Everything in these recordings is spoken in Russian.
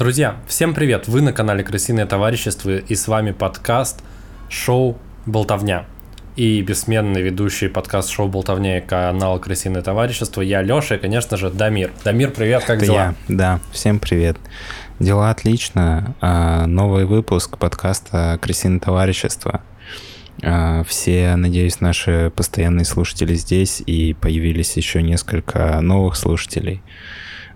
Друзья, всем привет! Вы на канале Крысиное товарищество и с вами подкаст шоу «Болтовня» и бессменный ведущий подкаст шоу «Болтовня» и канал «Крысиное товарищество». Я Леша и, конечно же, Дамир. Дамир, привет, как Это дела? я, да, всем привет. Дела отлично. А, Новый выпуск подкаста «Крысиное товарищество». А, Все, надеюсь, наши постоянные слушатели здесь, и появились еще несколько новых слушателей.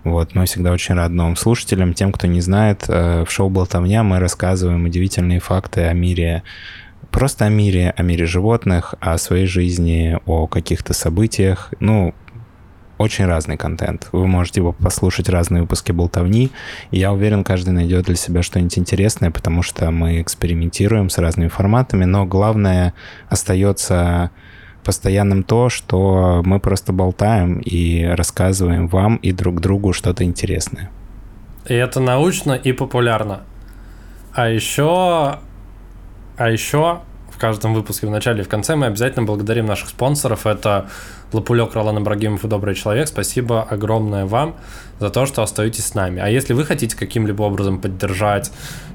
Вот, мы всегда очень рады новым слушателям. Тем, кто не знает, э, в шоу «Болтовня» мы рассказываем удивительные факты о мире, просто о мире, о мире животных, о своей жизни, о каких-то событиях. Ну, очень разный контент. Вы можете его послушать разные выпуски болтовни. И я уверен, каждый найдет для себя что-нибудь интересное, потому что мы экспериментируем с разными форматами, но главное остается постоянным то, что мы просто болтаем и рассказываем вам и друг другу что-то интересное. И это научно и популярно. А еще, а еще в каждом выпуске в начале и в конце мы обязательно благодарим наших спонсоров. Это Лапулек, Ролан Ибрагимов и Добрый Человек. Спасибо огромное вам за то, что остаетесь с нами. А если вы хотите каким-либо образом поддержать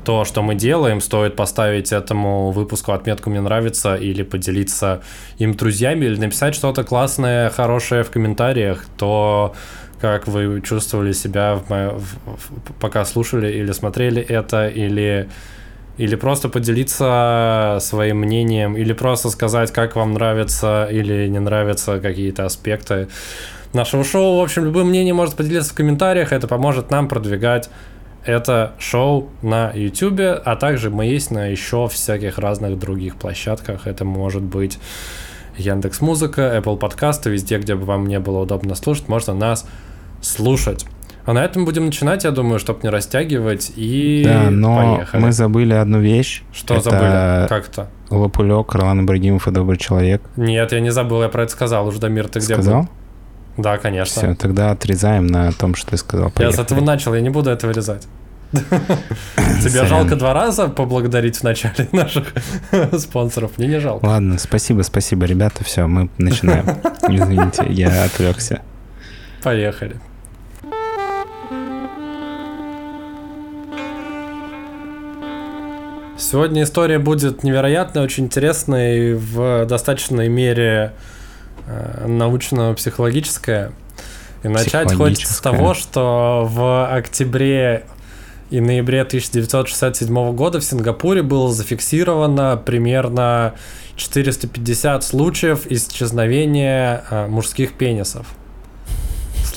то, что мы делаем, стоит поставить этому выпуску отметку «Мне нравится» или поделиться им друзьями, или написать что-то классное, хорошее в комментариях, то как вы чувствовали себя, в мо- в- пока слушали или смотрели это, или или просто поделиться своим мнением, или просто сказать, как вам нравится или не нравятся какие-то аспекты нашего шоу. В общем, любым мнением может поделиться в комментариях, это поможет нам продвигать это шоу на YouTube, а также мы есть на еще всяких разных других площадках. Это может быть Яндекс Музыка, Apple подкасты, везде, где бы вам не было удобно слушать, можно нас слушать. А на этом будем начинать, я думаю, чтобы не растягивать, и да, но поехали. мы забыли одну вещь. Что Это забыли? Как-то? Лапулек, Ролан Ибрагимов и Добрый Человек. Нет, я не забыл, я про это сказал. Уже, Дамир, ты где Сказал? был? Да, конечно. Все, тогда отрезаем на том, что ты сказал. я Поехали. с этого начал, я не буду это вырезать. Тебе Сорян. жалко два раза поблагодарить в начале наших спонсоров? Мне не жалко. Ладно, спасибо, спасибо, ребята. Все, мы начинаем. Извините, я отвлекся. Поехали. Сегодня история будет невероятной, очень интересной, в достаточной мере э, научно-психологическая. И начать хочется с того, что в октябре и ноябре 1967 года в Сингапуре было зафиксировано примерно 450 случаев исчезновения э, мужских пенисов.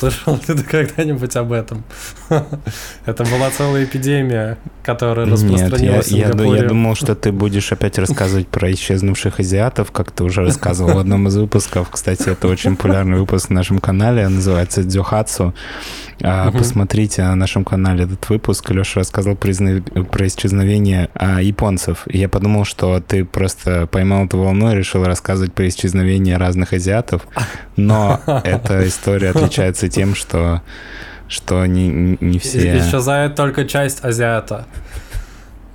Слышал ли ты когда-нибудь об этом? Это была целая эпидемия, которая Нет, я, распространилась в я, Сингапуре. я думал, что ты будешь опять рассказывать про исчезнувших азиатов, как ты уже рассказывал в одном из выпусков. Кстати, это очень популярный выпуск на нашем канале, называется «Дзюхацу». А. Посмотрите на нашем канале этот выпуск. Леша рассказал про, изна- про исчезновение а, японцев. И я подумал, что ты просто поймал эту волну и решил рассказывать про исчезновение разных азиатов. Но эта история отличается тем, что что не, не все... Исчезает только часть азиата.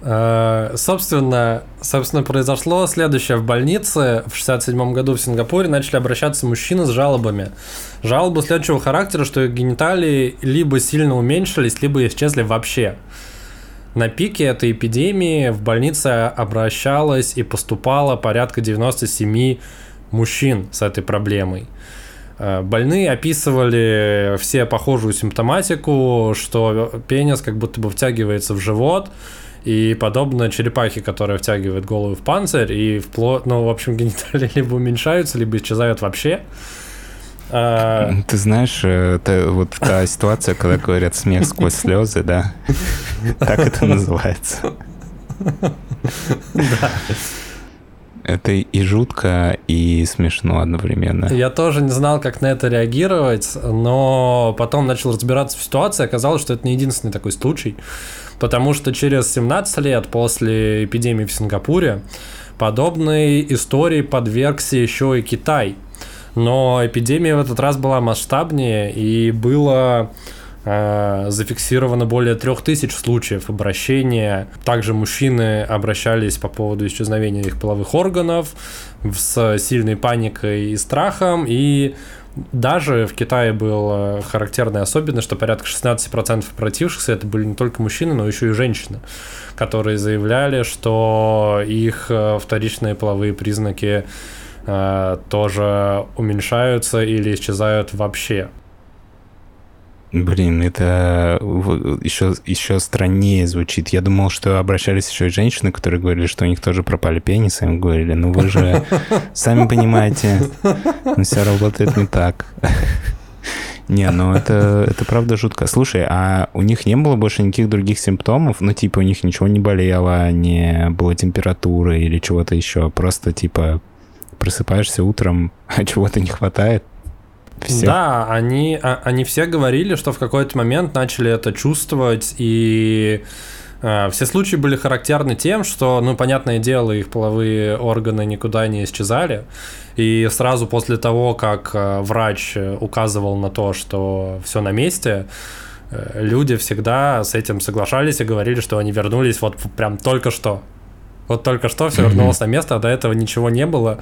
Э, Собственно, собственно, произошло следующее. В больнице в 67 году в Сингапуре начали обращаться мужчины с жалобами. Жалобы следующего характера, что их гениталии либо сильно уменьшились, либо исчезли вообще. На пике этой эпидемии в больнице обращалось и поступало порядка 97 мужчин с этой проблемой. Э, Больные описывали все похожую симптоматику, что пенис как будто бы втягивается в живот, и подобно черепахе, которая втягивает голову в панцирь, и вплоть, ну, в общем, гениталии либо уменьшаются, либо исчезают вообще. А, Ты знаешь, э, это вот та ситуация, когда говорят смех сквозь слезы, да? Так это называется. да. Это и жутко, и смешно одновременно. Я тоже не знал, как на это реагировать, но потом начал разбираться в ситуации, оказалось, что это не единственный такой случай, потому что через 17 лет после эпидемии в Сингапуре подобной истории подвергся еще и Китай. Но эпидемия в этот раз была масштабнее, и было зафиксировано более трех тысяч случаев обращения. Также мужчины обращались по поводу исчезновения их половых органов с сильной паникой и страхом, и даже в Китае была характерная особенность, что порядка 16% обратившихся это были не только мужчины, но еще и женщины, которые заявляли, что их э, вторичные половые признаки э, тоже уменьшаются или исчезают вообще. Блин, это еще, еще страннее звучит. Я думал, что обращались еще и женщины, которые говорили, что у них тоже пропали пенисы. Им говорили, ну вы же сами понимаете, но все работает не так. Не, ну это, это правда жутко. Слушай, а у них не было больше никаких других симптомов? Ну, типа, у них ничего не болело, не было температуры или чего-то еще? Просто, типа, просыпаешься утром, а чего-то не хватает? Все. Да, они, а, они все говорили, что в какой-то момент начали это чувствовать, и э, все случаи были характерны тем, что, ну, понятное дело, их половые органы никуда не исчезали, и сразу после того, как э, врач указывал на то, что все на месте, э, люди всегда с этим соглашались и говорили, что они вернулись вот прям только что. Вот только что все вернулось на место, а до этого ничего не было.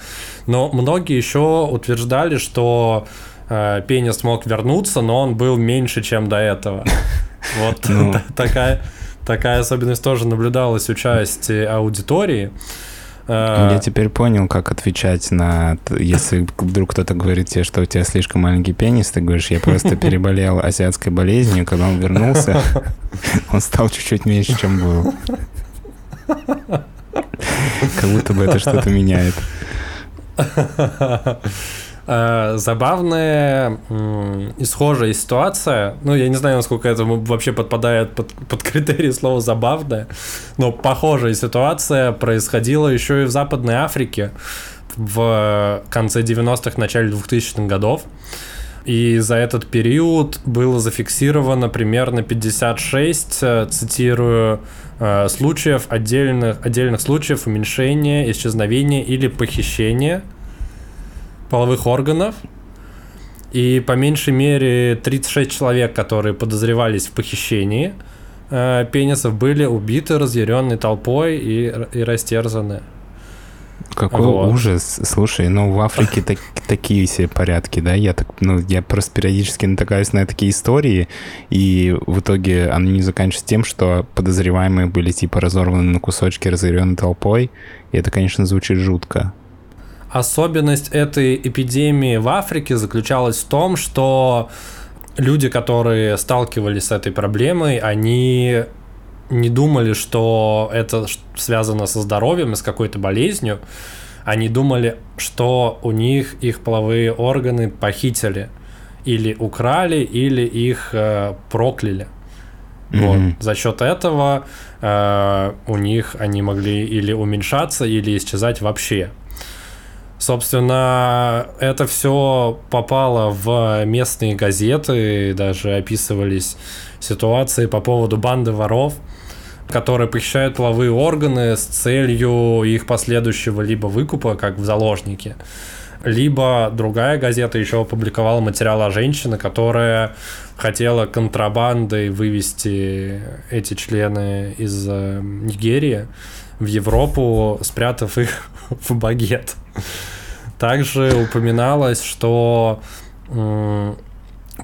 Но многие еще утверждали, что э, пенис мог вернуться, но он был меньше, чем до этого. Вот ну. такая, такая особенность тоже наблюдалась у части аудитории. Э, Я теперь понял, как отвечать на... Если вдруг кто-то говорит тебе, что у тебя слишком маленький пенис, ты говоришь, я просто переболел азиатской болезнью, когда он вернулся, он стал чуть-чуть меньше, чем был. Как будто бы это что-то меняет. Э, забавная и схожая ситуация. Ну, я не знаю, насколько это вообще подпадает под, под критерии слова забавная, но похожая ситуация происходила еще и в Западной Африке в конце 90-х, начале 2000-х годов. И за этот период было зафиксировано примерно 56, э, цитирую, э, случаев отдельных, отдельных случаев уменьшения, исчезновения или похищения – половых органов. И по меньшей мере 36 человек, которые подозревались в похищении э, пенисов, были убиты разъяренной толпой и, и растерзаны. Какой вот. ужас. Слушай, ну в Африке так, такие все порядки, да? Я так, ну, я просто периодически натыкаюсь на такие истории, и в итоге оно не заканчивается тем, что подозреваемые были типа разорваны на кусочки разъяренной толпой. И это, конечно, звучит жутко. Особенность этой эпидемии в Африке заключалась в том, что люди, которые сталкивались с этой проблемой, они не думали, что это связано со здоровьем и с какой-то болезнью. Они думали, что у них их половые органы похитили или украли, или их э, прокляли. Mm-hmm. Вот. За счет этого э, у них они могли или уменьшаться, или исчезать вообще. Собственно, это все попало в местные газеты, даже описывались ситуации по поводу банды воров, которые похищают половые органы с целью их последующего либо выкупа, как в заложнике, либо другая газета еще опубликовала материал о женщине, которая хотела контрабандой вывести эти члены из э, Нигерии в Европу, спрятав их в багет. Также упоминалось, что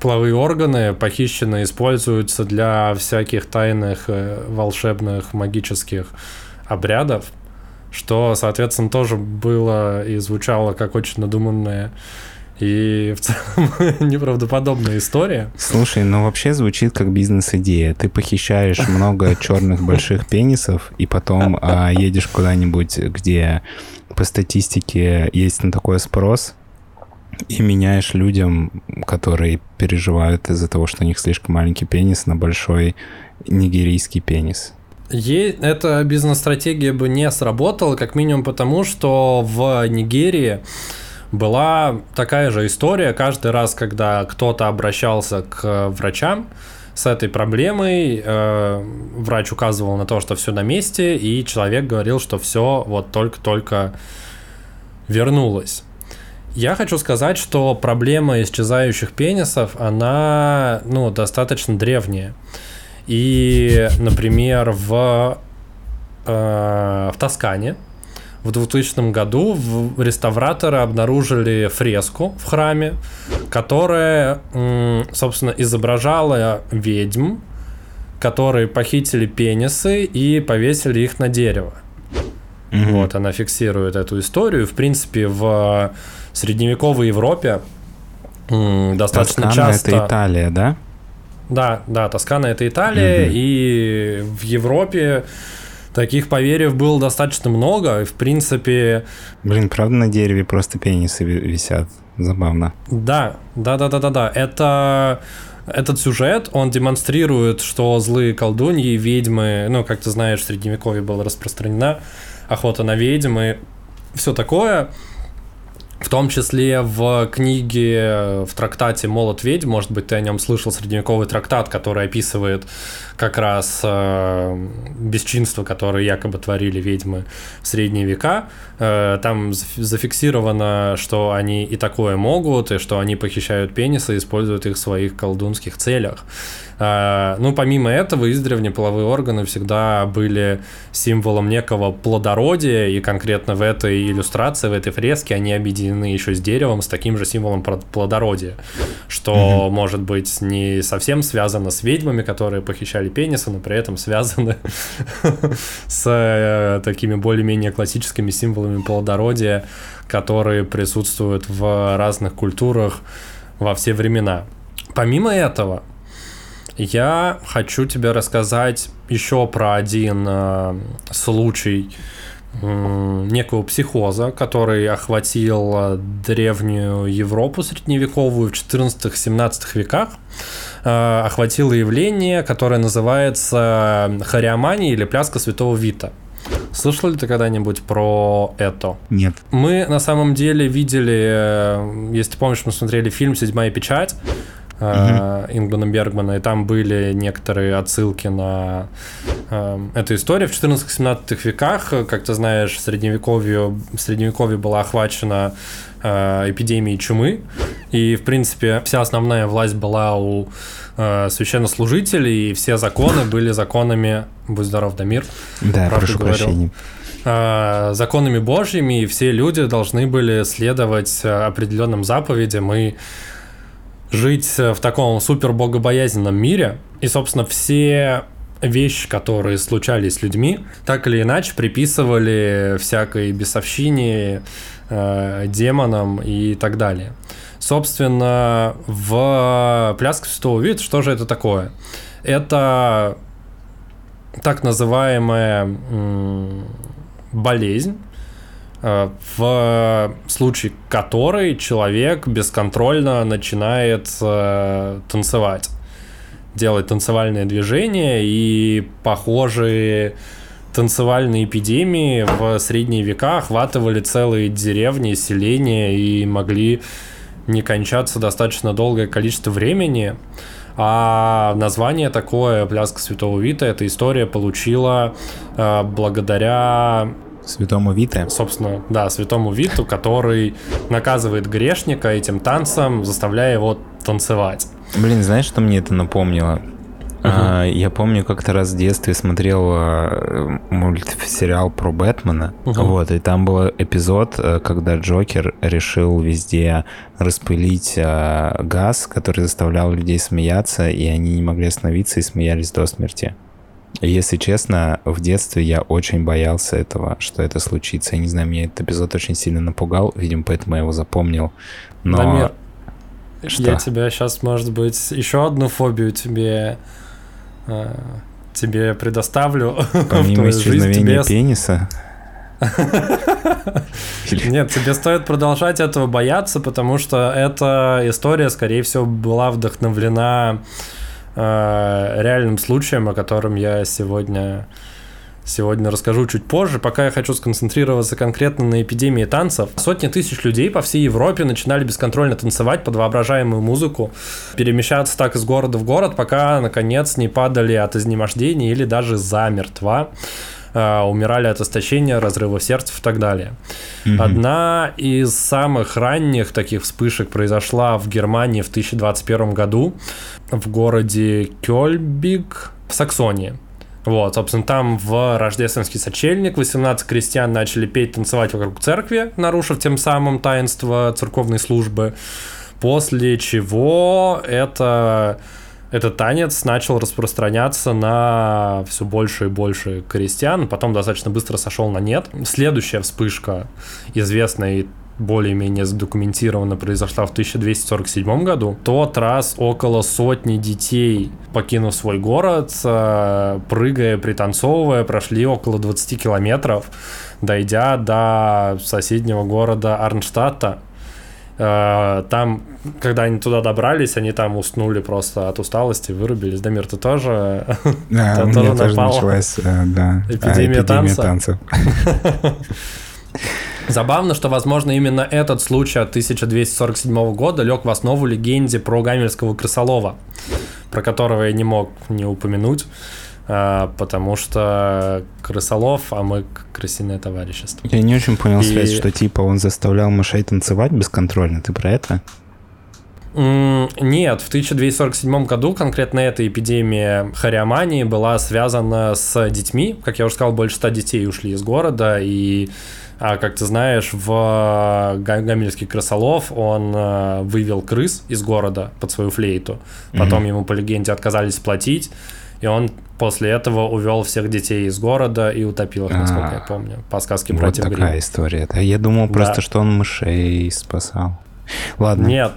половые органы похищенные используются для всяких тайных, э, волшебных, магических обрядов, что, соответственно, тоже было и звучало как очень надуманное и в целом неправдоподобная история. Слушай, ну вообще звучит как бизнес-идея. Ты похищаешь много черных больших пенисов и потом а, едешь куда-нибудь, где по статистике есть на такой спрос, и меняешь людям, которые переживают из-за того, что у них слишком маленький пенис, на большой нигерийский пенис. Эта бизнес-стратегия бы не сработала, как минимум потому, что в Нигерии была такая же история. Каждый раз, когда кто-то обращался к врачам, с этой проблемой. Э, врач указывал на то, что все на месте, и человек говорил, что все вот только-только вернулось. Я хочу сказать, что проблема исчезающих пенисов, она ну, достаточно древняя. И, например, в, э, в Тоскане в 2000 году в реставраторы обнаружили фреску в храме, которая, собственно, изображала ведьм, которые похитили пенисы и повесили их на дерево. Угу. Вот, она фиксирует эту историю. В принципе, в средневековой Европе достаточно Тоскана часто... это Италия, да? Да, да, Тоскана это Италия, угу. и в Европе таких поверьев было достаточно много, и в принципе... Блин, правда на дереве просто пенисы висят? Забавно. Да, да, да, да, да, да. Это этот сюжет, он демонстрирует, что злые колдуньи, ведьмы, ну, как ты знаешь, в Средневековье была распространена охота на ведьм и все такое. В том числе в книге, в трактате «Молот ведьм», может быть, ты о нем слышал, средневековый трактат, который описывает как раз э, бесчинства, которые якобы творили ведьмы в средние века. Э, там зафиксировано, что они и такое могут, и что они похищают пенисы и используют их в своих колдунских целях. Э, ну, помимо этого, издревле половые органы всегда были символом некого плодородия, и конкретно в этой иллюстрации, в этой фреске они объединены еще с деревом, с таким же символом плодородия, что mm-hmm. может быть не совсем связано с ведьмами, которые похищали пенисы, но при этом связаны с э, такими более-менее классическими символами плодородия, которые присутствуют в разных культурах во все времена. Помимо этого, я хочу тебе рассказать еще про один э, случай э, некого психоза, который охватил э, древнюю Европу средневековую в 14-17 веках. Э, охватило явление, которое называется хориомания или пляска святого Вита. Слышал ли ты когда-нибудь про это? Нет. Мы на самом деле видели, э, если ты помнишь, мы смотрели фильм «Седьмая печать», uh Ингмана Бергмана, и там были некоторые отсылки на э, эту историю. В 14-17 веках, как ты знаешь, в Средневековье, в Средневековье была охвачена э, эпидемией чумы, и, в принципе, вся основная власть была у э, священнослужителей, и все законы были законами... Будь здоров, Дамир. Да, прошу говорю. прощения законами Божьими, и все люди должны были следовать определенным заповедям и жить в таком супер богобоязненном мире, и, собственно, все вещи, которые случались с людьми, так или иначе приписывали всякой бесовщине, э, демонам и так далее. Собственно, в пляске святого вид, что же это такое? Это так называемая м- болезнь, Э, в случае которой человек бесконтрольно начинает э, танцевать, делать танцевальные движения и похожие танцевальные эпидемии в средние века охватывали целые деревни, селения и могли не кончаться достаточно долгое количество времени. А название такое «Пляска Святого Вита» эта история получила э, благодаря Святому Вите? Собственно, да, святому Виту, который наказывает грешника этим танцем, заставляя его танцевать. Блин, знаешь, что мне это напомнило? Uh-huh. Я помню, как-то раз в детстве смотрел а, мультсериал про Бэтмена. Uh-huh. Вот, и там был эпизод, э, когда Джокер решил везде распылить а, газ, который заставлял людей смеяться, и они не могли остановиться и смеялись до смерти. Если честно, в детстве я очень боялся этого, что это случится. Я не знаю, меня этот эпизод очень сильно напугал, видимо, поэтому я его запомнил. Но... Дамир, что? я тебя сейчас, может быть, еще одну фобию тебе, э, тебе предоставлю. Помимо исчезновения пениса? Нет, тебе стоит продолжать этого бояться, потому что эта история, скорее всего, была вдохновлена Э, реальным случаем, о котором я сегодня Сегодня расскажу чуть позже. Пока я хочу сконцентрироваться конкретно на эпидемии танцев. Сотни тысяч людей по всей Европе начинали бесконтрольно танцевать под воображаемую музыку, перемещаться так из города в город, пока, наконец, не падали от изнемождения или даже замертво. Uh, умирали от истощения, разрыва сердца и так далее. Mm-hmm. Одна из самых ранних таких вспышек произошла в Германии в 2021 году в городе Кёльбиг в Саксонии. Вот, собственно, там в рождественский сочельник 18 крестьян начали петь, танцевать вокруг церкви, нарушив тем самым таинство церковной службы. После чего это этот танец начал распространяться на все больше и больше крестьян, потом достаточно быстро сошел на нет. Следующая вспышка, известная и более-менее задокументированно произошла в 1247 году. Тот раз около сотни детей, покинув свой город, э, прыгая, пританцовывая, прошли около 20 километров, дойдя до соседнего города Арнштадта, Э, там, когда они туда добрались, они там уснули просто от усталости, вырубились. Дамир, ты тоже? Да, у меня тоже началась, э, эпидемия танцев. Забавно, что, возможно, именно этот случай от 1247 года лег в основу легенде про гамельского крысолова, про которого я не мог не упомянуть. А, потому что крысолов, а мы крысиное товарищество. Я не очень понял и... связь, что типа он заставлял мышей танцевать бесконтрольно. Ты про это? Нет, в 1247 году конкретно эта эпидемия хариомании была связана с детьми. Как я уже сказал, больше ста детей ушли из города, и а как ты знаешь, в Гамельский крысолов он э, вывел крыс из города под свою флейту. Потом mm-hmm. ему по легенде отказались платить и он после этого увел всех детей из города и утопил их, насколько А-а-а. я помню, по сказке братьев Вот такая история. Я думал просто, что он мышей спасал. Ладно. Нет,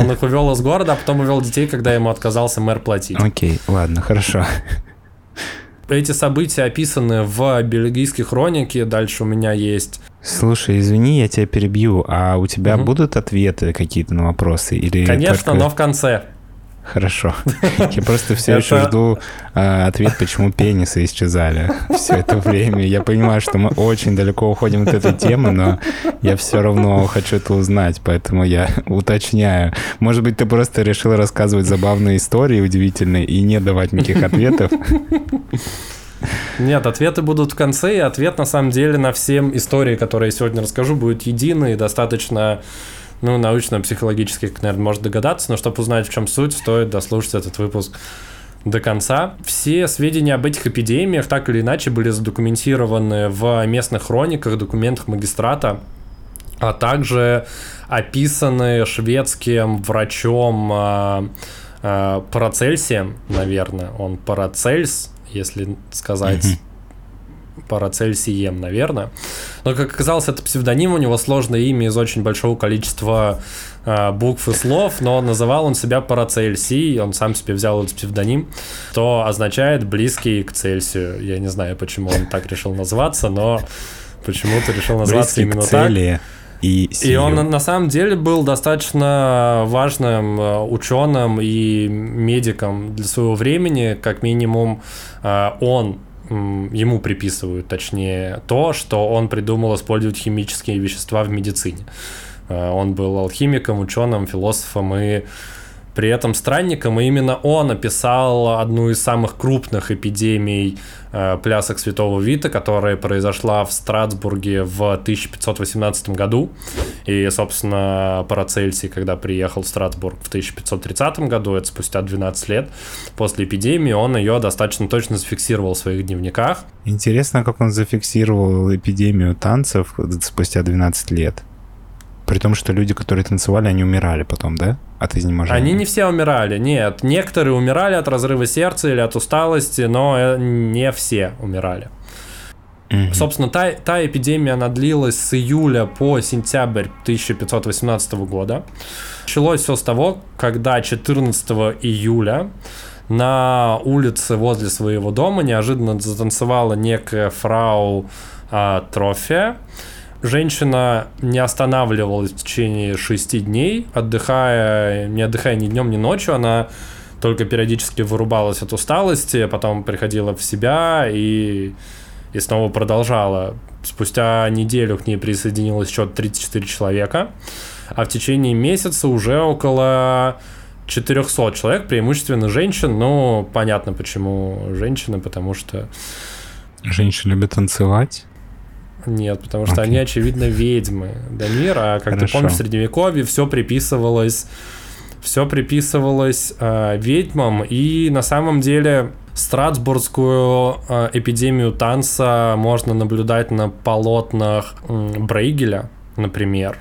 он их увел из города, а потом увел детей, когда ему отказался мэр платить. Окей, ладно, хорошо. Эти события описаны в бельгийской хронике. Дальше у меня есть. Слушай, извини, я тебя перебью. А у тебя угу. будут ответы какие-то на вопросы? Или Конечно, только... но в конце. Хорошо. Я просто все еще жду а, ответ, почему пенисы исчезали все это время. Я понимаю, что мы очень далеко уходим от этой темы, но я все равно хочу это узнать, поэтому я уточняю. Может быть, ты просто решил рассказывать забавные истории удивительные и не давать никаких ответов? Нет, ответы будут в конце, и ответ на самом деле на все истории, которые я сегодня расскажу, будет единый и достаточно ну, научно-психологически, наверное, может догадаться, но чтобы узнать, в чем суть, стоит дослушать этот выпуск до конца. Все сведения об этих эпидемиях так или иначе были задокументированы в местных хрониках, документах магистрата, а также описаны шведским врачом э, э, Парацельсием, наверное, он Парацельс, если сказать Парацельсием, наверное. Но, как оказалось, это псевдоним, у него сложное имя из очень большого количества э, букв и слов, но называл он себя Парацельсий, он сам себе взял этот псевдоним, то означает близкий к Цельсию. Я не знаю, почему он так решил назваться, но почему-то решил назваться именно так. И, и он на самом деле был достаточно важным э, ученым и медиком для своего времени, как минимум э, он ему приписывают, точнее, то, что он придумал использовать химические вещества в медицине. Э, он был алхимиком, ученым, философом и при этом странником, и именно он описал одну из самых крупных эпидемий э, плясок Святого Вита, которая произошла в Страсбурге в 1518 году. И, собственно, Парацельсий, когда приехал в Страсбург в 1530 году, это спустя 12 лет после эпидемии, он ее достаточно точно зафиксировал в своих дневниках. Интересно, как он зафиксировал эпидемию танцев спустя 12 лет. При том, что люди, которые танцевали, они умирали потом, да? От изнеможения. Они не все умирали, нет. Некоторые умирали от разрыва сердца или от усталости, но э, не все умирали. Угу. Собственно, та, та эпидемия, она длилась с июля по сентябрь 1518 года. Началось все с того, когда 14 июля на улице возле своего дома неожиданно затанцевала некая фрау а, Трофия, Женщина не останавливалась в течение шести дней, отдыхая, не отдыхая ни днем, ни ночью. Она только периодически вырубалась от усталости, потом приходила в себя и, и снова продолжала. Спустя неделю к ней присоединилось еще 34 человека, а в течение месяца уже около 400 человек, преимущественно женщин. Ну, понятно, почему женщины, потому что... Женщины любят танцевать? Нет, потому что okay. они, очевидно, ведьмы. Дамир, а как Хорошо. ты помнишь, в Средневековье все приписывалось все приписывалось э, ведьмам, и на самом деле Страсбургскую э, эпидемию танца можно наблюдать на полотнах э, Брейгеля, например.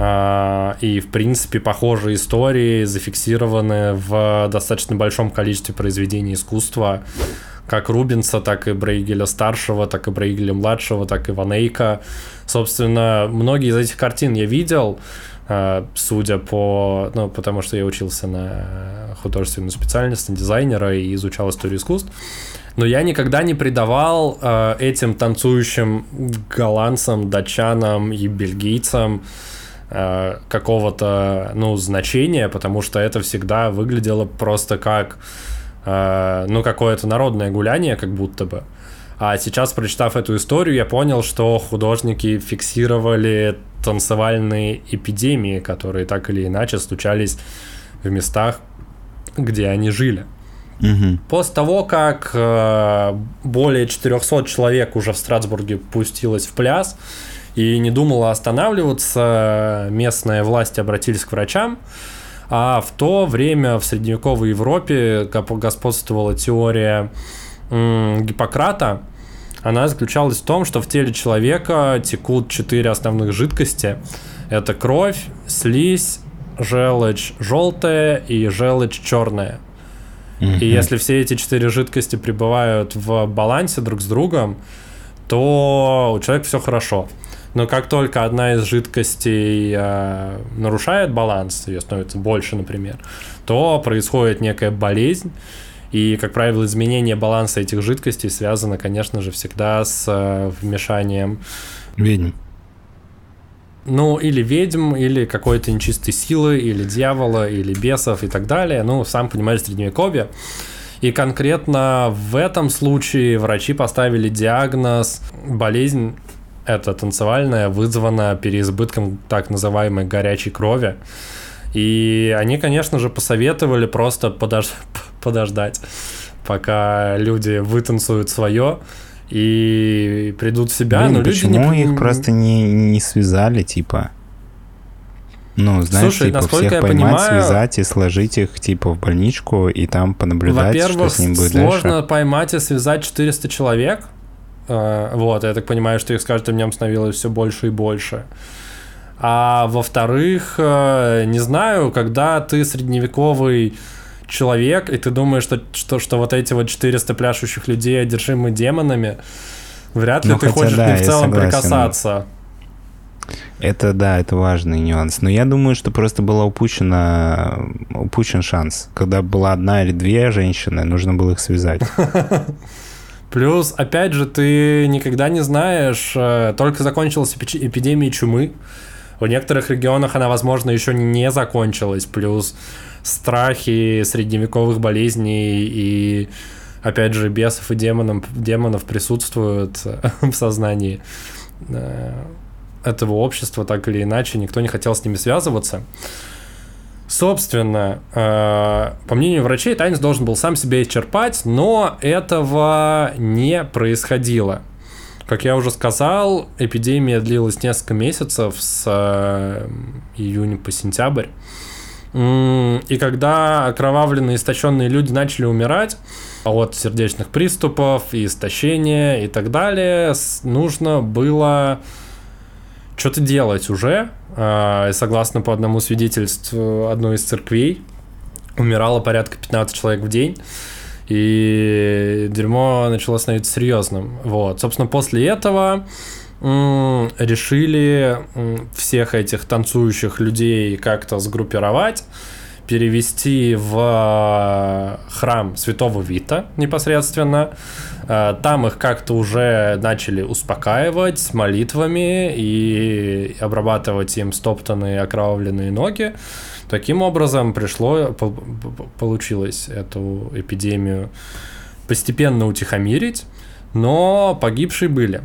А, и, в принципе, похожие истории зафиксированы в достаточно большом количестве произведений искусства, как Рубинса, так и Брейгеля старшего, так и Брейгеля младшего, так и Ванейка. Собственно, многие из этих картин я видел, а, судя по... Ну, потому что я учился на художественную специальность, на дизайнера и изучал историю искусств. Но я никогда не придавал э, этим танцующим голландцам, датчанам и бельгийцам Э, какого-то, ну, значения, потому что это всегда выглядело просто как, э, ну, какое-то народное гуляние, как будто бы. А сейчас, прочитав эту историю, я понял, что художники фиксировали танцевальные эпидемии, которые так или иначе случались в местах, где они жили. Угу. После того, как э, более 400 человек уже в Страсбурге пустилось в пляс, и не думала останавливаться. Местные власти обратились к врачам. А в то время в средневековой Европе господствовала теория Гиппократа. Она заключалась в том, что в теле человека текут четыре основных жидкости. Это кровь, слизь, желчь желтая и желчь черная. Mm-hmm. И если все эти четыре жидкости пребывают в балансе друг с другом, то у человека все хорошо. Но как только одна из жидкостей э, нарушает баланс, ее становится больше, например, то происходит некая болезнь. И, как правило, изменение баланса этих жидкостей связано, конечно же, всегда с э, вмешанием ведьм. Ну, или ведьм, или какой-то нечистой силы, или дьявола, или бесов и так далее. Ну, сам понимаешь, средневековье. И конкретно в этом случае врачи поставили диагноз болезнь это танцевальная вызвана переизбытком так называемой горячей крови. И они, конечно же, посоветовали просто подож... подождать, пока люди вытанцуют свое и придут в себя. Блин, но почему люди не... их просто не, не связали, типа? Ну, знаешь, Слушай, типа, всех я поймать, понимаю, связать и сложить их, типа, в больничку и там понаблюдать, что с ним будет дальше. сложно поймать и связать 400 человек, вот, я так понимаю, что их с каждым днем становилось все больше и больше. А во-вторых, э, не знаю, когда ты средневековый человек, и ты думаешь, что, что, что вот эти вот 400 пляшущих людей одержимы демонами, вряд ли ну, ты хочешь да, в целом прикасаться. Это да, это важный нюанс. Но я думаю, что просто была упущена, упущен шанс. Когда была одна или две женщины, нужно было их связать. Плюс, опять же, ты никогда не знаешь, э, только закончилась эпидемия чумы. В некоторых регионах она, возможно, еще не закончилась. Плюс страхи средневековых болезней и, опять же, бесов и демонов, демонов присутствуют в сознании э, этого общества, так или иначе. Никто не хотел с ними связываться. Собственно, э, по мнению врачей, Тайнс должен был сам себя исчерпать, но этого не происходило. Как я уже сказал, эпидемия длилась несколько месяцев с э, июня по сентябрь. И когда окровавленные, истощенные люди начали умирать от сердечных приступов истощения и так далее, нужно было что-то делать уже. А, согласно по одному свидетельству одной из церквей, умирало порядка 15 человек в день. И дерьмо начало становиться серьезным. Вот. Собственно, после этого решили всех этих танцующих людей как-то сгруппировать перевести в храм Святого Вита непосредственно. Э, там их как-то уже начали успокаивать молитвами и обрабатывать им стоптанные окровавленные ноги. Таким образом пришло, получилось эту эпидемию постепенно утихомирить, но погибшие были.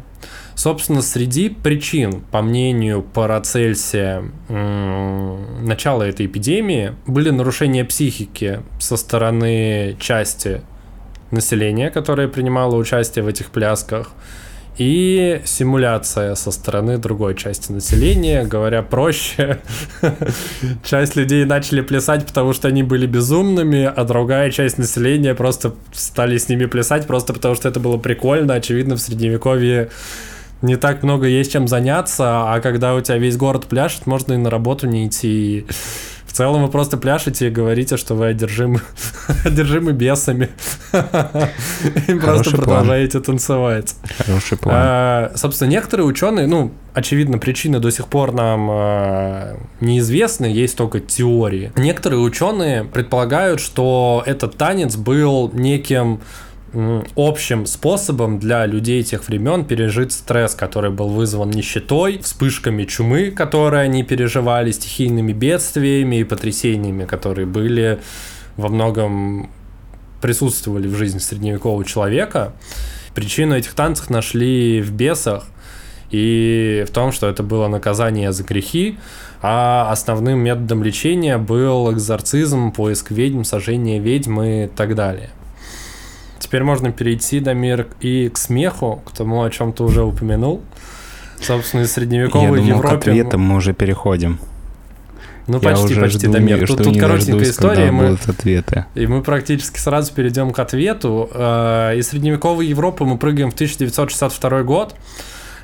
Собственно, среди причин, по мнению Парацельсия, начала этой эпидемии были нарушения психики со стороны части населения, которое принимало участие в этих плясках, и симуляция со стороны другой части населения. Говоря проще, часть людей начали плясать, потому что они были безумными, а другая часть населения просто стали с ними плясать, просто потому что это было прикольно. Очевидно, в средневековье не так много есть чем заняться, а когда у тебя весь город пляшет, можно и на работу не идти. В целом вы просто пляшете и говорите, что вы одержимы, одержимы бесами. И просто продолжаете танцевать. Хороший план. А, собственно, некоторые ученые, ну, очевидно, причины до сих пор нам э, неизвестны, есть только теории. Некоторые ученые предполагают, что этот танец был неким общим способом для людей тех времен пережить стресс, который был вызван нищетой, вспышками чумы, которые они переживали, стихийными бедствиями и потрясениями, которые были во многом присутствовали в жизни средневекового человека. Причину этих танцев нашли в бесах и в том, что это было наказание за грехи, а основным методом лечения был экзорцизм, поиск ведьм, сожжение ведьм и так далее. Теперь можно перейти, Дамир, и к смеху, к тому, о чем ты уже упомянул. Собственно, из средневековой Я думал, Европе... к ответам мы уже переходим. Ну, Я почти, почти, жду, Дамир. Тут, тут коротенькая история, мы, ответы. и мы практически сразу перейдем к ответу. Э, из средневековой Европы мы прыгаем в 1962 год,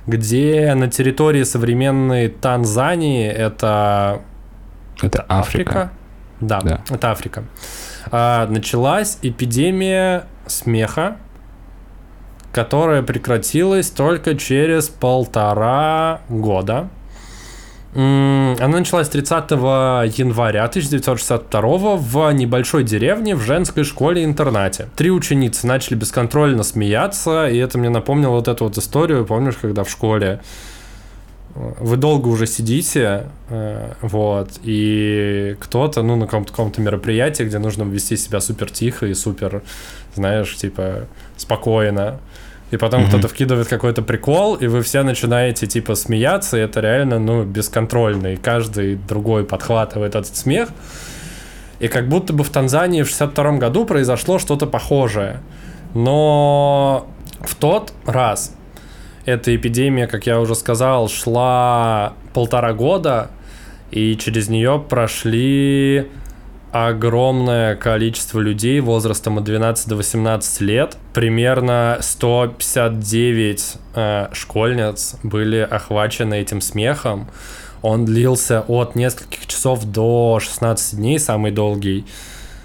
где на территории современной Танзании, это... Это Африка. Африка? Да, да, это Африка. А, началась эпидемия смеха, которая прекратилась только через полтора года. Она началась 30 января 1962 в небольшой деревне в женской школе-интернате. Три ученицы начали бесконтрольно смеяться, и это мне напомнило вот эту вот историю, помнишь, когда в школе вы долго уже сидите, э, вот, и кто-то, ну, на каком-то, каком мероприятии, где нужно вести себя супер тихо и супер, знаешь, типа, спокойно, и потом mm-hmm. кто-то вкидывает какой-то прикол, и вы все начинаете, типа, смеяться, и это реально, ну, бесконтрольно, и каждый другой подхватывает этот смех, и как будто бы в Танзании в 62 году произошло что-то похожее, но в тот раз эта эпидемия, как я уже сказал, шла полтора года, и через нее прошли огромное количество людей возрастом от 12 до 18 лет. Примерно 159 э, школьниц были охвачены этим смехом. Он длился от нескольких часов до 16 дней, самый долгий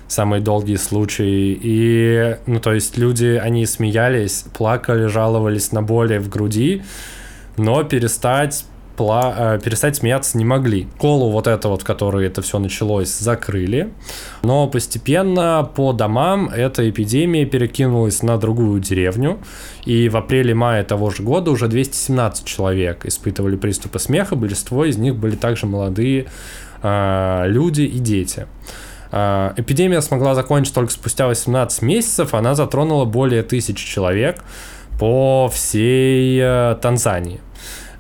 самые долгие случаи. И, ну, то есть люди, они смеялись, плакали, жаловались на боли в груди, но перестать пла э, перестать смеяться не могли. Колу вот это вот, в которой это все началось, закрыли. Но постепенно по домам эта эпидемия перекинулась на другую деревню. И в апреле-мае того же года уже 217 человек испытывали приступы смеха. Большинство из них были также молодые э, люди и дети. А, эпидемия смогла закончиться только спустя 18 месяцев. Она затронула более тысячи человек по всей э, Танзании.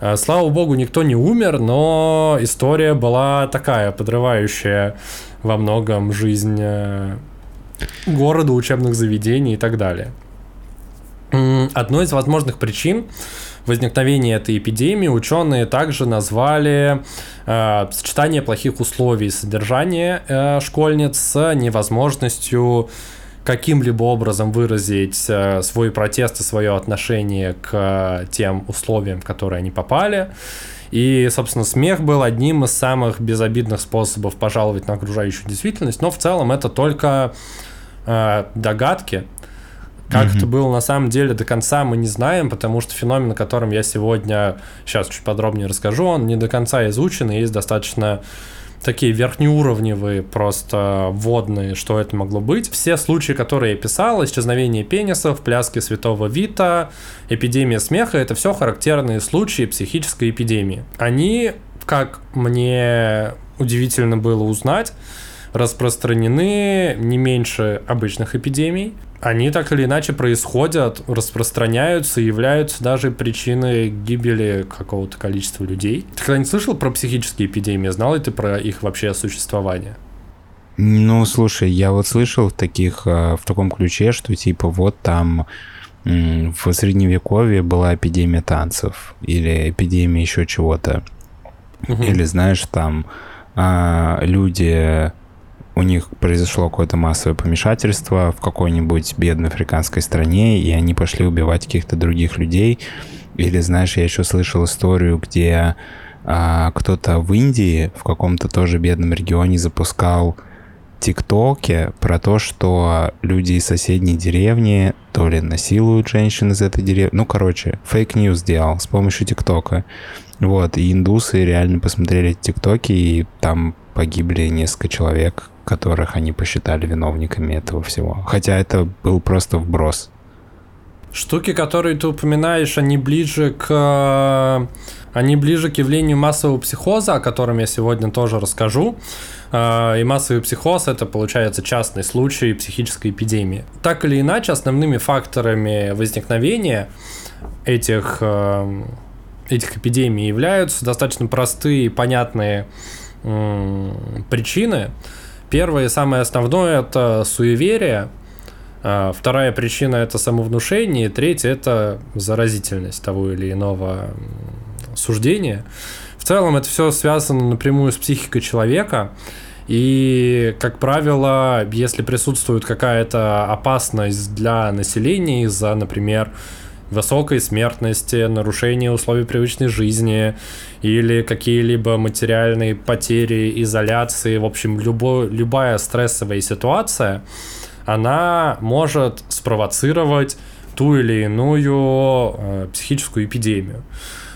Э, слава богу, никто не умер, но история была такая, подрывающая во многом жизнь э, города, учебных заведений и так далее. Одной из возможных причин возникновения этой эпидемии ученые также назвали э, сочетание плохих условий содержания э, школьниц с невозможностью каким-либо образом выразить э, свой протест и свое отношение к тем условиям, в которые они попали. И, собственно, смех был одним из самых безобидных способов пожаловать на окружающую действительность, но в целом это только э, догадки, как mm-hmm. это было на самом деле до конца мы не знаем, потому что феномен, о котором я сегодня сейчас чуть подробнее расскажу, он не до конца изучен, и есть достаточно такие верхнеуровневые, просто водные, что это могло быть. Все случаи, которые я писал, исчезновение пенисов, пляски святого Вита, эпидемия смеха, это все характерные случаи психической эпидемии. Они, как мне удивительно было узнать, распространены не меньше обычных эпидемий они так или иначе происходят, распространяются и являются даже причиной гибели какого-то количества людей. Ты когда-нибудь слышал про психические эпидемии? Знал ли ты про их вообще существование? Ну, слушай, я вот слышал в таких, э, в таком ключе, что типа вот там в средневековье была эпидемия танцев или эпидемия еще чего-то. Угу. Или знаешь, там а, люди у них произошло какое-то массовое помешательство в какой-нибудь бедной африканской стране, и они пошли убивать каких-то других людей. Или, знаешь, я еще слышал историю, где а, кто-то в Индии, в каком-то тоже бедном регионе запускал ТикТоке про то, что люди из соседней деревни то ли насилуют женщин из этой деревни. Ну, короче, fake news сделал с помощью ТикТока. Вот, и индусы реально посмотрели ТикТоки, и там погибли несколько человек, которых они посчитали виновниками этого всего. Хотя это был просто вброс. Штуки, которые ты упоминаешь, они ближе к они ближе к явлению массового психоза, о котором я сегодня тоже расскажу. А, и массовый психоз это получается частный случай психической эпидемии. Так или иначе, основными факторами возникновения этих, э, этих эпидемий являются достаточно простые и понятные причины. Первое и самое основное это суеверие. А, вторая причина это самовнушение. Третья это заразительность того или иного суждения. В целом это все связано напрямую с психикой человека. И, как правило, если присутствует какая-то опасность для населения из-за, например, высокой смертности, нарушения условий привычной жизни или какие-либо материальные потери, изоляции, в общем, любо, любая стрессовая ситуация, она может спровоцировать ту или иную э, психическую эпидемию.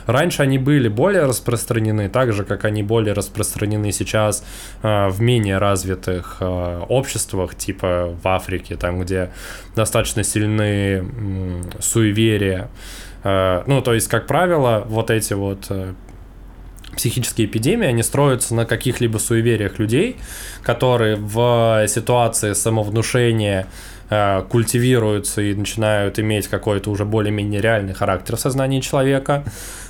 Раньше они были более распространены, так же, как они более распространены сейчас э, в менее развитых э, обществах, типа в Африке, там, где достаточно сильны э, суеверия. Э, ну, то есть, как правило, вот эти вот э, психические эпидемии, они строятся на каких-либо суевериях людей, которые в ситуации самовнушения э, культивируются и начинают иметь какой-то уже более-менее реальный характер в сознании человека.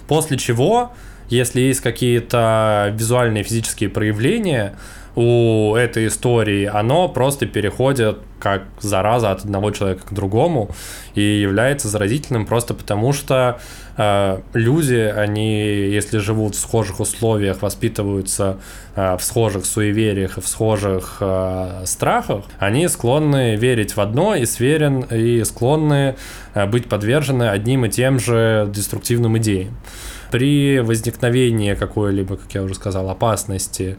После чего, если есть какие-то визуальные физические проявления у этой истории, оно просто переходит как зараза от одного человека к другому и является заразительным просто потому, что э, люди, они, если живут в схожих условиях, воспитываются э, в схожих суевериях и в схожих э, страхах, они склонны верить в одно и сверен, и склонны э, быть подвержены одним и тем же деструктивным идеям. При возникновении какой-либо, как я уже сказал, опасности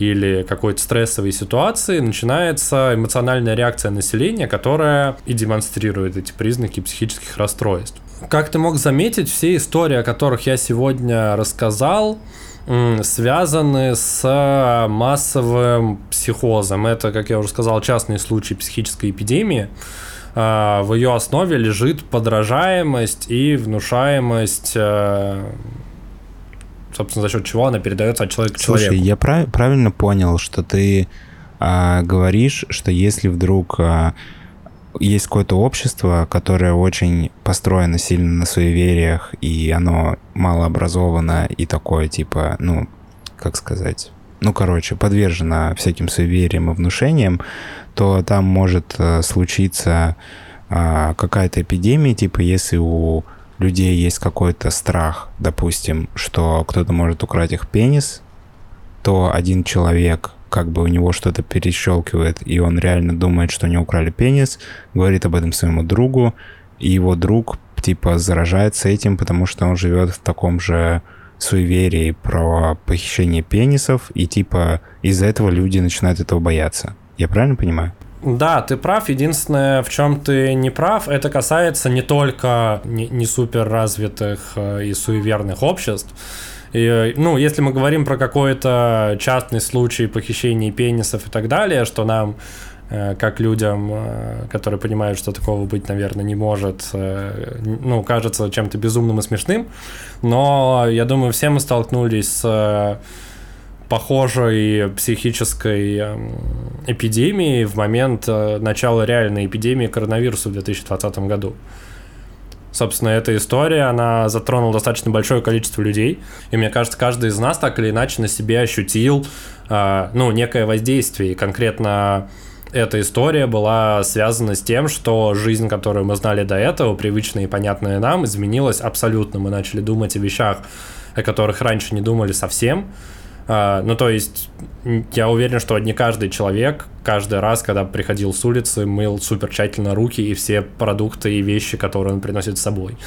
или какой-то стрессовой ситуации начинается эмоциональная реакция населения, которая и демонстрирует эти признаки психических расстройств. Как ты мог заметить, все истории, о которых я сегодня рассказал, связаны с массовым психозом. Это, как я уже сказал, частный случай психической эпидемии. А, в ее основе лежит подражаемость и внушаемость э, собственно, за счет чего она передается от человека к Слушай, человеку. я прав- правильно понял, что ты а, говоришь, что если вдруг а, есть какое-то общество, которое очень построено сильно на суевериях, и оно малообразовано и такое, типа, ну, как сказать, ну, короче, подвержено всяким суевериям и внушениям, то там может э, случиться а, какая-то эпидемия, типа если у людей есть какой-то страх, допустим, что кто-то может украть их пенис, то один человек как бы у него что-то перещелкивает, и он реально думает, что они украли пенис, говорит об этом своему другу, и его друг типа заражается этим, потому что он живет в таком же суеверии про похищение пенисов, и типа из-за этого люди начинают этого бояться. Я правильно понимаю? Да, ты прав. Единственное, в чем ты не прав, это касается не только не, не супер развитых э, и суеверных обществ. И, ну, если мы говорим про какой-то частный случай похищения пенисов и так далее, что нам э, как людям, э, которые понимают, что такого быть, наверное, не может, ну, кажется чем-то безумным и смешным. Но я думаю, все мы столкнулись с похожей психической эм, эпидемии в момент э, начала реальной эпидемии коронавируса в 2020 году. Собственно, эта история, она затронула достаточно большое количество людей, и мне кажется, каждый из нас так или иначе на себе ощутил, э, ну, некое воздействие, и конкретно эта история была связана с тем, что жизнь, которую мы знали до этого, привычная и понятная нам, изменилась абсолютно. Мы начали думать о вещах, о которых раньше не думали совсем, ну, то есть, я уверен, что не каждый человек каждый раз, когда приходил с улицы, мыл супер тщательно руки и все продукты и вещи, которые он приносит с собой.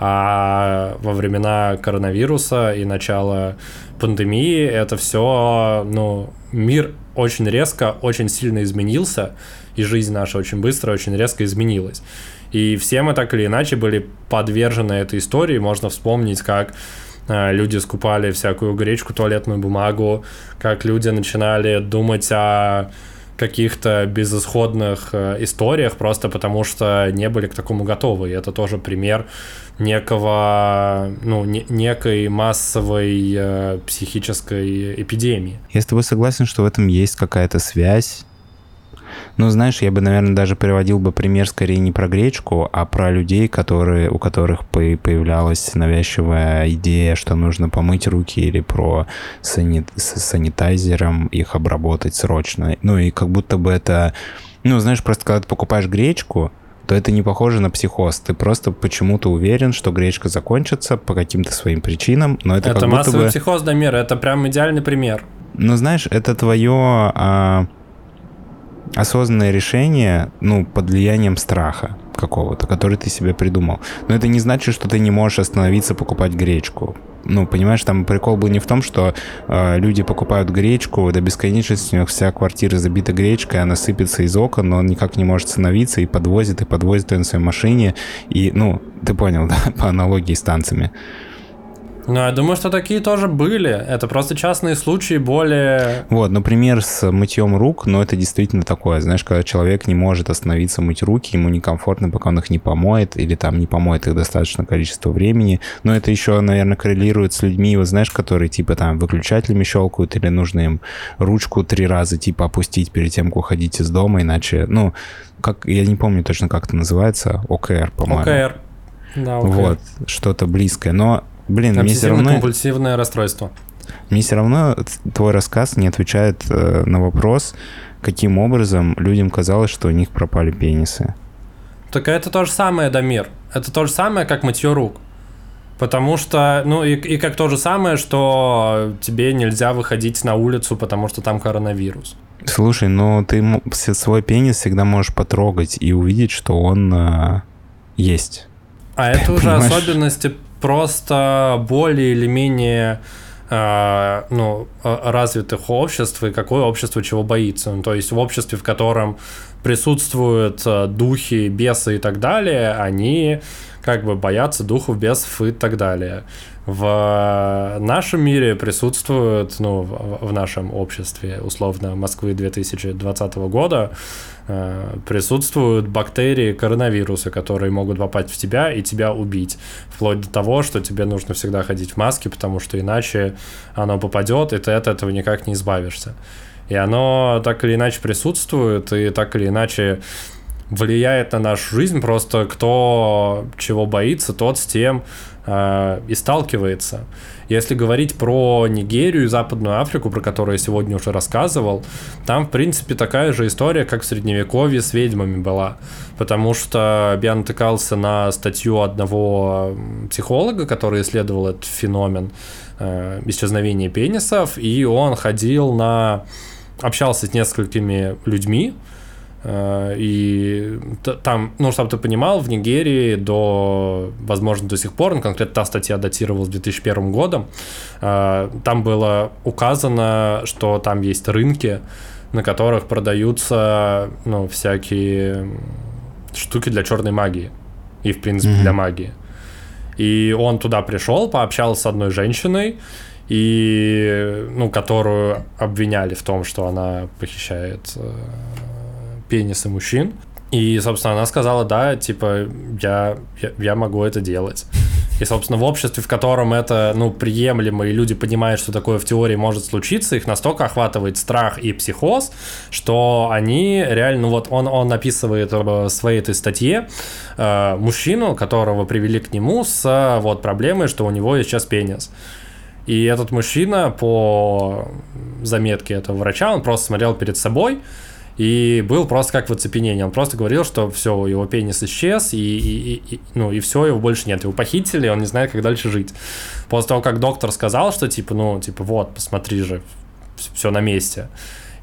А во времена коронавируса и начала пандемии это все, ну, мир очень резко, очень сильно изменился, и жизнь наша очень быстро, очень резко изменилась. И все мы так или иначе были подвержены этой истории. Можно вспомнить, как люди скупали всякую гречку, туалетную бумагу, как люди начинали думать о каких-то безысходных э, историях, просто потому что не были к такому готовы. И это тоже пример некого, ну, не, некой массовой э, психической эпидемии. Я с тобой согласен, что в этом есть какая-то связь ну, знаешь, я бы, наверное, даже приводил бы пример скорее не про гречку, а про людей, которые, у которых появлялась навязчивая идея, что нужно помыть руки или про санит, с санитайзером их обработать срочно. Ну, и как будто бы это... Ну, знаешь, просто когда ты покупаешь гречку, то это не похоже на психоз. Ты просто почему-то уверен, что гречка закончится по каким-то своим причинам, но это, это как массовый будто бы... психоз, Дамир, это прям идеальный пример. Ну, знаешь, это твое... А осознанное решение, ну, под влиянием страха какого-то, который ты себе придумал. Но это не значит, что ты не можешь остановиться покупать гречку. Ну, понимаешь, там прикол был не в том, что э, люди покупают гречку, до бесконечности у них вся квартира забита гречкой, она сыпется из окон, но он никак не может остановиться и подвозит, и подвозит ее на своей машине. И, ну, ты понял, да, по аналогии с танцами. Ну, я думаю, что такие тоже были. Это просто частные случаи более... Вот, например, с мытьем рук, но это действительно такое, знаешь, когда человек не может остановиться мыть руки, ему некомфортно, пока он их не помоет, или там не помоет их достаточное количество времени. Но это еще, наверное, коррелирует с людьми, вот знаешь, которые типа там выключателями щелкают, или нужно им ручку три раза типа опустить перед тем, как уходить из дома, иначе, ну, как, я не помню точно, как это называется, ОКР, по-моему. ОКР. Да, ОКР. Вот, что-то близкое. Но Блин, мне все равно... компульсивное расстройство. Мне все равно твой рассказ не отвечает э, на вопрос, каким образом людям казалось, что у них пропали пенисы. Так это то же самое, Дамир. Это то же самое, как мытье рук. Потому что, ну и, и как то же самое, что тебе нельзя выходить на улицу, потому что там коронавирус. Слушай, но ты свой пенис всегда можешь потрогать и увидеть, что он э, есть. А это уже особенности просто более или менее э, ну, развитых обществ и какое общество чего боится. Ну, то есть в обществе, в котором присутствуют э, духи, бесы и так далее, они как бы боятся духов, бесов и так далее. В нашем мире присутствуют, ну, в, нашем обществе, условно, Москвы 2020 года, Э, присутствуют бактерии коронавируса, которые могут попасть в тебя и тебя убить. Вплоть до того, что тебе нужно всегда ходить в маске, потому что иначе оно попадет, и ты от этого никак не избавишься. И оно так или иначе присутствует, и так или иначе влияет на нашу жизнь. Просто кто чего боится, тот с тем э, и сталкивается. Если говорить про Нигерию и Западную Африку, про которую я сегодня уже рассказывал, там, в принципе, такая же история, как в Средневековье с ведьмами была. Потому что я натыкался на статью одного психолога, который исследовал этот феномен э, исчезновения пенисов, и он ходил на... общался с несколькими людьми, и там, ну, чтобы ты понимал, в Нигерии до, возможно, до сих пор, ну, конкретно та статья датировалась 2001 годом, э, там было указано, что там есть рынки, на которых продаются, ну, всякие штуки для черной магии и, в принципе, mm-hmm. для магии. И он туда пришел, пообщался с одной женщиной, и, ну, которую обвиняли в том, что она похищает э, пенисы мужчин. И, собственно, она сказала, да, типа, я, я, я могу это делать. И, собственно, в обществе, в котором это, ну, приемлемо, и люди понимают, что такое в теории может случиться, их настолько охватывает страх и психоз, что они реально, ну, вот он, он описывает в своей этой статье э, мужчину, которого привели к нему с вот проблемой, что у него есть сейчас пенис. И этот мужчина по заметке этого врача, он просто смотрел перед собой, и был просто как в оцепенении. Он просто говорил, что все, его пенис исчез, и, и, и, ну, и все, его больше нет. Его похитили, он не знает, как дальше жить. После того, как доктор сказал, что типа, ну, типа, вот, посмотри же, все на месте.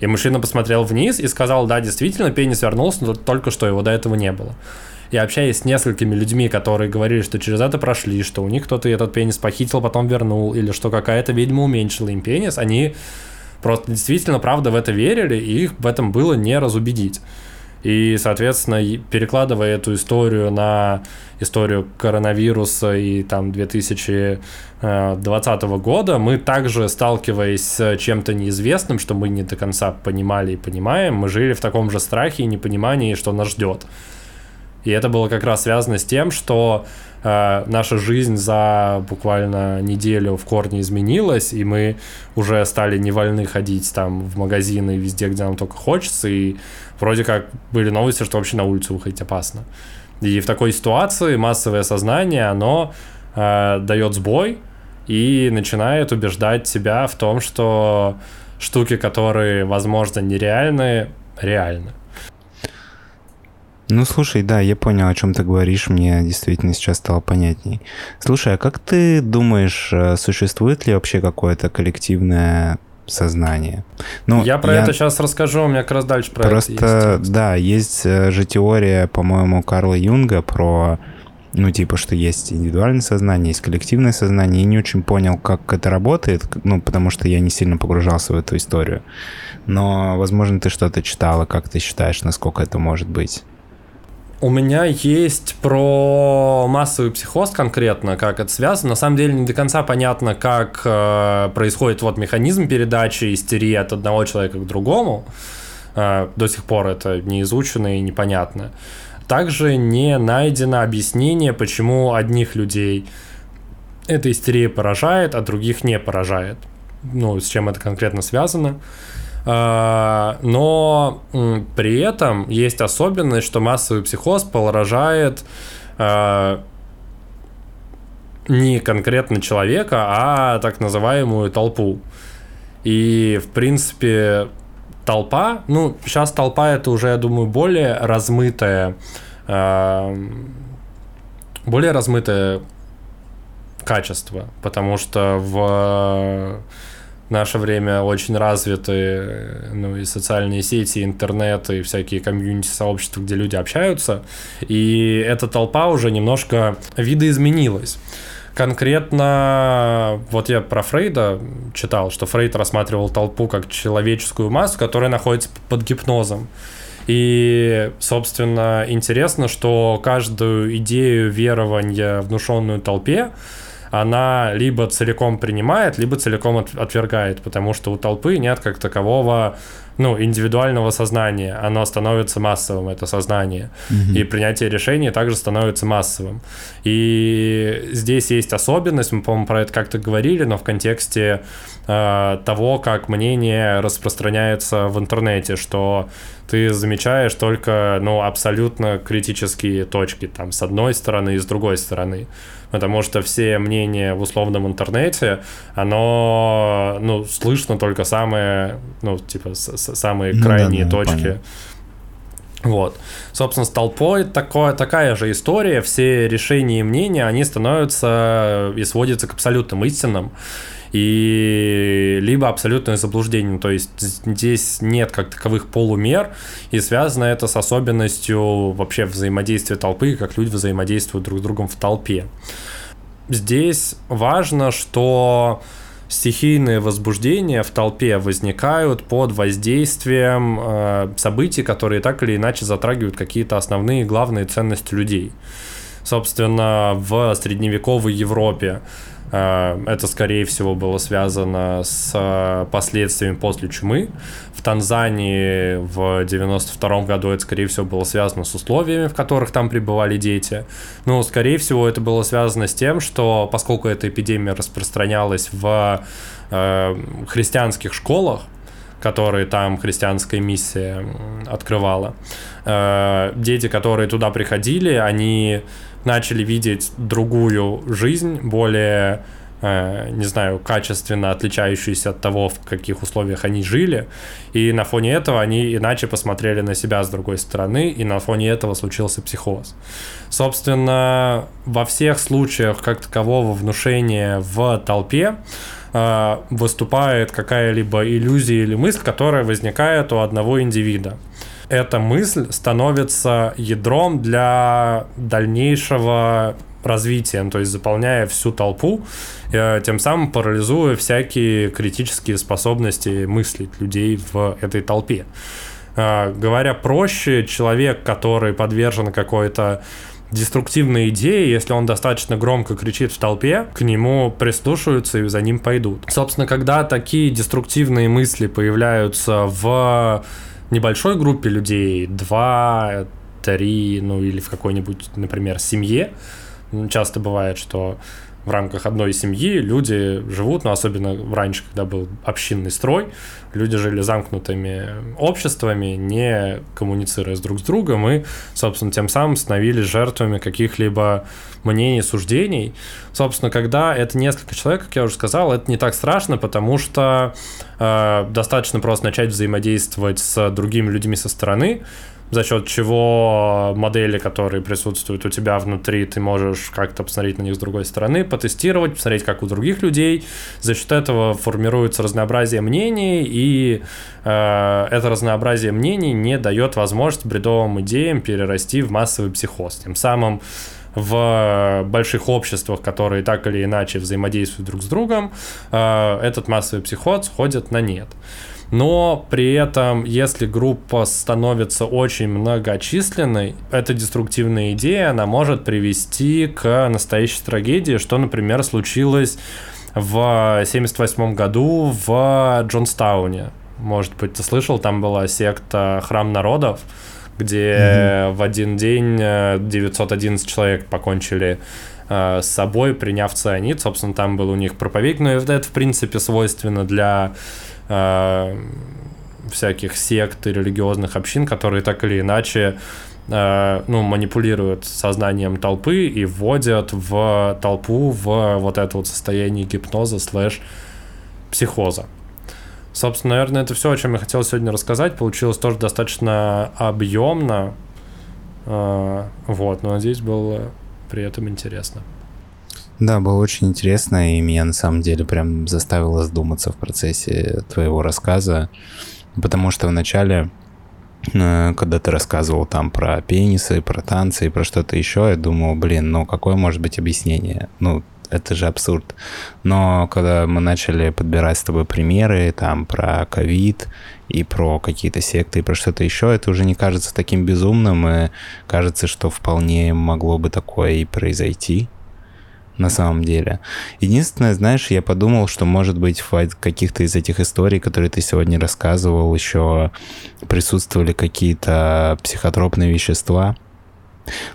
И мужчина посмотрел вниз и сказал, да, действительно, пенис вернулся, но только что его до этого не было. И общаясь с несколькими людьми, которые говорили, что через это прошли, что у них кто-то этот пенис похитил, потом вернул, или что какая-то ведьма уменьшила им пенис, они просто действительно, правда, в это верили, и их в этом было не разубедить. И, соответственно, перекладывая эту историю на историю коронавируса и там 2020 года, мы также, сталкиваясь с чем-то неизвестным, что мы не до конца понимали и понимаем, мы жили в таком же страхе и непонимании, что нас ждет. И это было как раз связано с тем, что э, наша жизнь за буквально неделю в корне изменилась, и мы уже стали не вольны ходить там в магазины везде, где нам только хочется, и вроде как были новости, что вообще на улицу выходить опасно. И в такой ситуации массовое сознание, оно э, дает сбой и начинает убеждать себя в том, что штуки, которые, возможно, нереальны, реальны. Ну, слушай, да, я понял, о чем ты говоришь, мне действительно сейчас стало понятней. Слушай, а как ты думаешь, э, существует ли вообще какое-то коллективное сознание. Ну, я про я... это сейчас расскажу, у меня как раз дальше про Просто, это есть. да, есть э, же теория, по-моему, Карла Юнга про, ну, типа, что есть индивидуальное сознание, есть коллективное сознание. Я не очень понял, как это работает, ну, потому что я не сильно погружался в эту историю. Но, возможно, ты что-то читала, как ты считаешь, насколько это может быть? У меня есть про массовый психоз конкретно, как это связано. На самом деле не до конца понятно, как э, происходит вот механизм передачи истерии от одного человека к другому. Э, до сих пор это не изучено и непонятно. Также не найдено объяснение, почему одних людей эта истерия поражает, а других не поражает. Ну, с чем это конкретно связано. А, но при этом есть особенность, что массовый психоз поражает а, не конкретно человека, а так называемую толпу. И, в принципе, толпа, ну, сейчас толпа это уже, я думаю, более размытая, э, более размытое качество, потому что в наше время очень развиты, ну, и социальные сети, и интернет, и всякие комьюнити-сообщества, где люди общаются, и эта толпа уже немножко видоизменилась. Конкретно, вот я про Фрейда читал, что Фрейд рассматривал толпу как человеческую массу, которая находится под гипнозом. И, собственно, интересно, что каждую идею верования, внушенную толпе, она либо целиком принимает, либо целиком отвергает, потому что у толпы нет как такового ну, индивидуального сознания, оно становится массовым, это сознание. Угу. И принятие решений также становится массовым. И здесь есть особенность, мы, по-моему, про это как-то говорили, но в контексте э, того, как мнение распространяется в интернете, что ты замечаешь только, ну, абсолютно критические точки, там, с одной стороны и с другой стороны потому что все мнения в условном интернете, оно, ну, слышно только самые, ну, типа, самые ну, крайние да, да, точки. Понятно. Вот. Собственно, с толпой такое, такая же история. Все решения и мнения, они становятся и сводятся к абсолютным истинам и либо абсолютное заблуждение. То есть здесь нет как таковых полумер, и связано это с особенностью вообще взаимодействия толпы, как люди взаимодействуют друг с другом в толпе. Здесь важно, что стихийные возбуждения в толпе возникают под воздействием э, событий, которые так или иначе затрагивают какие-то основные главные ценности людей. Собственно, в средневековой Европе Э, это, скорее всего, было связано с э, последствиями после чумы. В Танзании в 92 году это, скорее всего, было связано с условиями, в которых там пребывали дети. Ну, скорее всего, это было связано с тем, что поскольку эта эпидемия распространялась в э, христианских школах, которые там христианская миссия открывала, э, дети, которые туда приходили, они начали видеть другую жизнь, более не знаю, качественно отличающиеся от того, в каких условиях они жили, и на фоне этого они иначе посмотрели на себя с другой стороны, и на фоне этого случился психоз. Собственно, во всех случаях как такового внушения в толпе э, выступает какая-либо иллюзия или мысль, которая возникает у одного индивида эта мысль становится ядром для дальнейшего развития, то есть заполняя всю толпу, э, тем самым парализуя всякие критические способности мыслить людей в этой толпе. Э, говоря проще, человек, который подвержен какой-то деструктивной идеи, если он достаточно громко кричит в толпе, к нему прислушаются и за ним пойдут. Собственно, когда такие деструктивные мысли появляются в небольшой группе людей, два, три, ну или в какой-нибудь, например, семье, часто бывает, что в рамках одной семьи люди живут, ну, особенно раньше, когда был общинный строй, люди жили замкнутыми обществами, не коммуницируя с друг с другом, и, собственно, тем самым становились жертвами каких-либо мнений, суждений. Собственно, когда это несколько человек, как я уже сказал, это не так страшно, потому что э, достаточно просто начать взаимодействовать с другими людьми со стороны, за счет чего модели, которые присутствуют у тебя внутри, ты можешь как-то посмотреть на них с другой стороны, потестировать, посмотреть, как у других людей. За счет этого формируется разнообразие мнений, и э, это разнообразие мнений не дает возможность бредовым идеям перерасти в массовый психоз. Тем самым в больших обществах, которые так или иначе взаимодействуют друг с другом, э, этот массовый психоз сходит на нет но при этом, если группа становится очень многочисленной, эта деструктивная идея, она может привести к настоящей трагедии, что, например, случилось в 78 году в Джонстауне. Может быть, ты слышал, там была секта Храм народов, где mm-hmm. в один день 911 человек покончили э, с собой, приняв цианид. Собственно, там был у них проповедник, но это, в принципе, свойственно для э, всяких сект и религиозных общин, которые так или иначе э, ну, манипулируют сознанием толпы и вводят в толпу в вот это вот состояние гипноза слэш психоза. Собственно, наверное, это все, о чем я хотел сегодня рассказать. Получилось тоже достаточно объемно. Э, вот, но надеюсь, было при этом интересно. Да, было очень интересно, и меня на самом деле прям заставило задуматься в процессе твоего рассказа, потому что вначале, э, когда ты рассказывал там про пенисы, про танцы и про что-то еще, я думал, блин, ну какое может быть объяснение? Ну, это же абсурд. Но когда мы начали подбирать с тобой примеры там про ковид и про какие-то секты и про что-то еще, это уже не кажется таким безумным, и кажется, что вполне могло бы такое и произойти на самом деле. Единственное, знаешь, я подумал, что, может быть, в каких-то из этих историй, которые ты сегодня рассказывал, еще присутствовали какие-то психотропные вещества.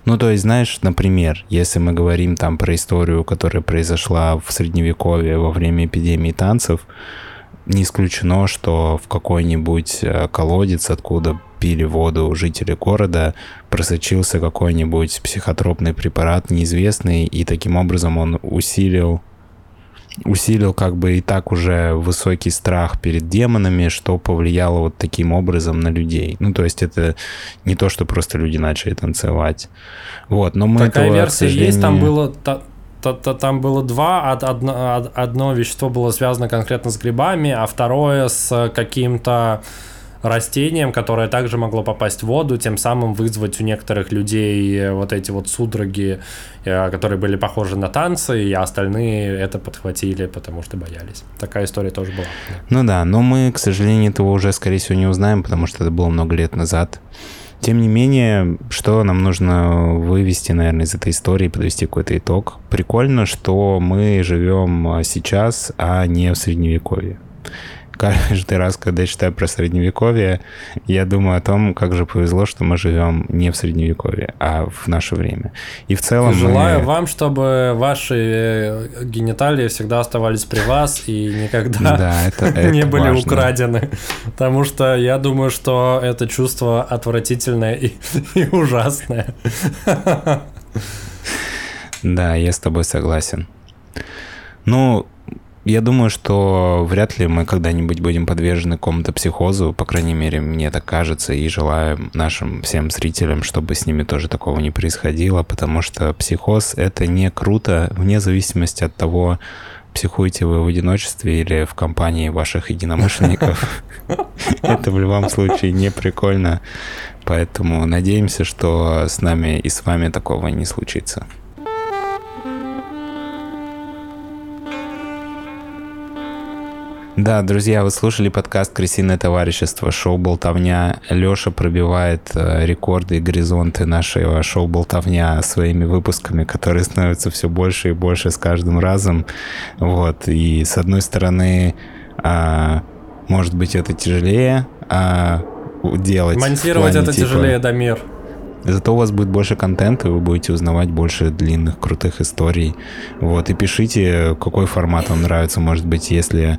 Ну, то есть, знаешь, например, если мы говорим там про историю, которая произошла в Средневековье во время эпидемии танцев, не исключено, что в какой-нибудь э, колодец, откуда пили воду жители города, просочился какой-нибудь психотропный препарат неизвестный, и таким образом он усилил усилил как бы и так уже высокий страх перед демонами, что повлияло вот таким образом на людей. Ну, то есть это не то, что просто люди начали танцевать. Вот, но мы Такая этого, версия сожалению... есть, там было там было два, одно, одно вещество было связано конкретно с грибами, а второе с каким-то растением, которое также могло попасть в воду, тем самым вызвать у некоторых людей э, вот эти вот судороги, э, которые были похожи на танцы, и остальные это подхватили, потому что боялись. Такая история тоже была. Ну да, но мы, к сожалению, этого уже, скорее всего, не узнаем, потому что это было много лет назад. Тем не менее, что нам нужно вывести, наверное, из этой истории, подвести какой-то итог. Прикольно, что мы живем а, сейчас, а не в Средневековье каждый раз, когда я читаю про средневековье, я думаю о том, как же повезло, что мы живем не в средневековье, а в наше время. И в целом Желаю мы... вам, чтобы ваши э, гениталии всегда оставались при вас и никогда да, это, это не были важно. украдены. Потому что я думаю, что это чувство отвратительное и, и ужасное. Да, я с тобой согласен. Ну, я думаю, что вряд ли мы когда-нибудь будем подвержены какому-то психозу, по крайней мере, мне так кажется, и желаю нашим всем зрителям, чтобы с ними тоже такого не происходило, потому что психоз — это не круто, вне зависимости от того, психуете вы в одиночестве или в компании ваших единомышленников. Это в любом случае не прикольно, поэтому надеемся, что с нами и с вами такого не случится. Да, друзья, вы слушали подкаст «Крысиное товарищество», шоу «Болтовня». Леша пробивает э, рекорды и горизонты нашего шоу «Болтовня» своими выпусками, которые становятся все больше и больше с каждым разом. Вот. И с одной стороны, а, может быть, это тяжелее а, делать. Монтировать плане, это типа, тяжелее, Дамир. Зато у вас будет больше контента, вы будете узнавать больше длинных, крутых историй. Вот, и пишите, какой формат вам нравится. Может быть, если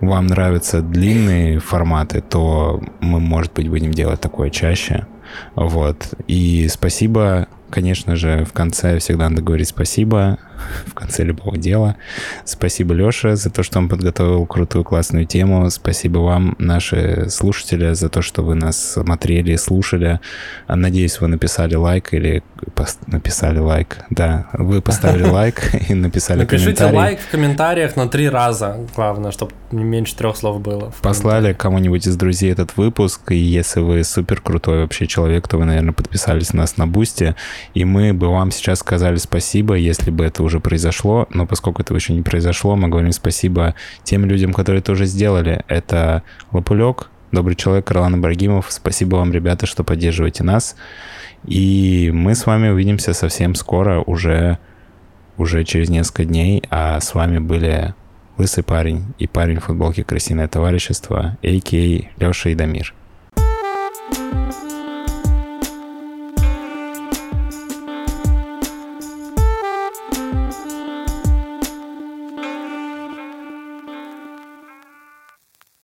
вам нравятся длинные форматы, то мы, может быть, будем делать такое чаще. Вот. И спасибо Конечно же, в конце всегда надо говорить спасибо, в конце любого дела. Спасибо, Леша, за то, что он подготовил крутую, классную тему. Спасибо вам, наши слушатели, за то, что вы нас смотрели, слушали. Надеюсь, вы написали лайк или написали лайк. Да, вы поставили лайк и написали Напишите лайк в комментариях на три раза, главное, чтобы не меньше трех слов было. Послали кому-нибудь из друзей этот выпуск, и если вы супер крутой вообще человек, то вы, наверное, подписались на нас на Бусти и мы бы вам сейчас сказали спасибо, если бы это уже произошло, но поскольку этого еще не произошло, мы говорим спасибо тем людям, которые это уже сделали. Это Лопулек, добрый человек, Ролан Ибрагимов. Спасибо вам, ребята, что поддерживаете нас. И мы с вами увидимся совсем скоро, уже, уже через несколько дней. А с вами были Лысый парень и парень в футболке «Крысиное товарищество», а.к.а. Леша и Дамир.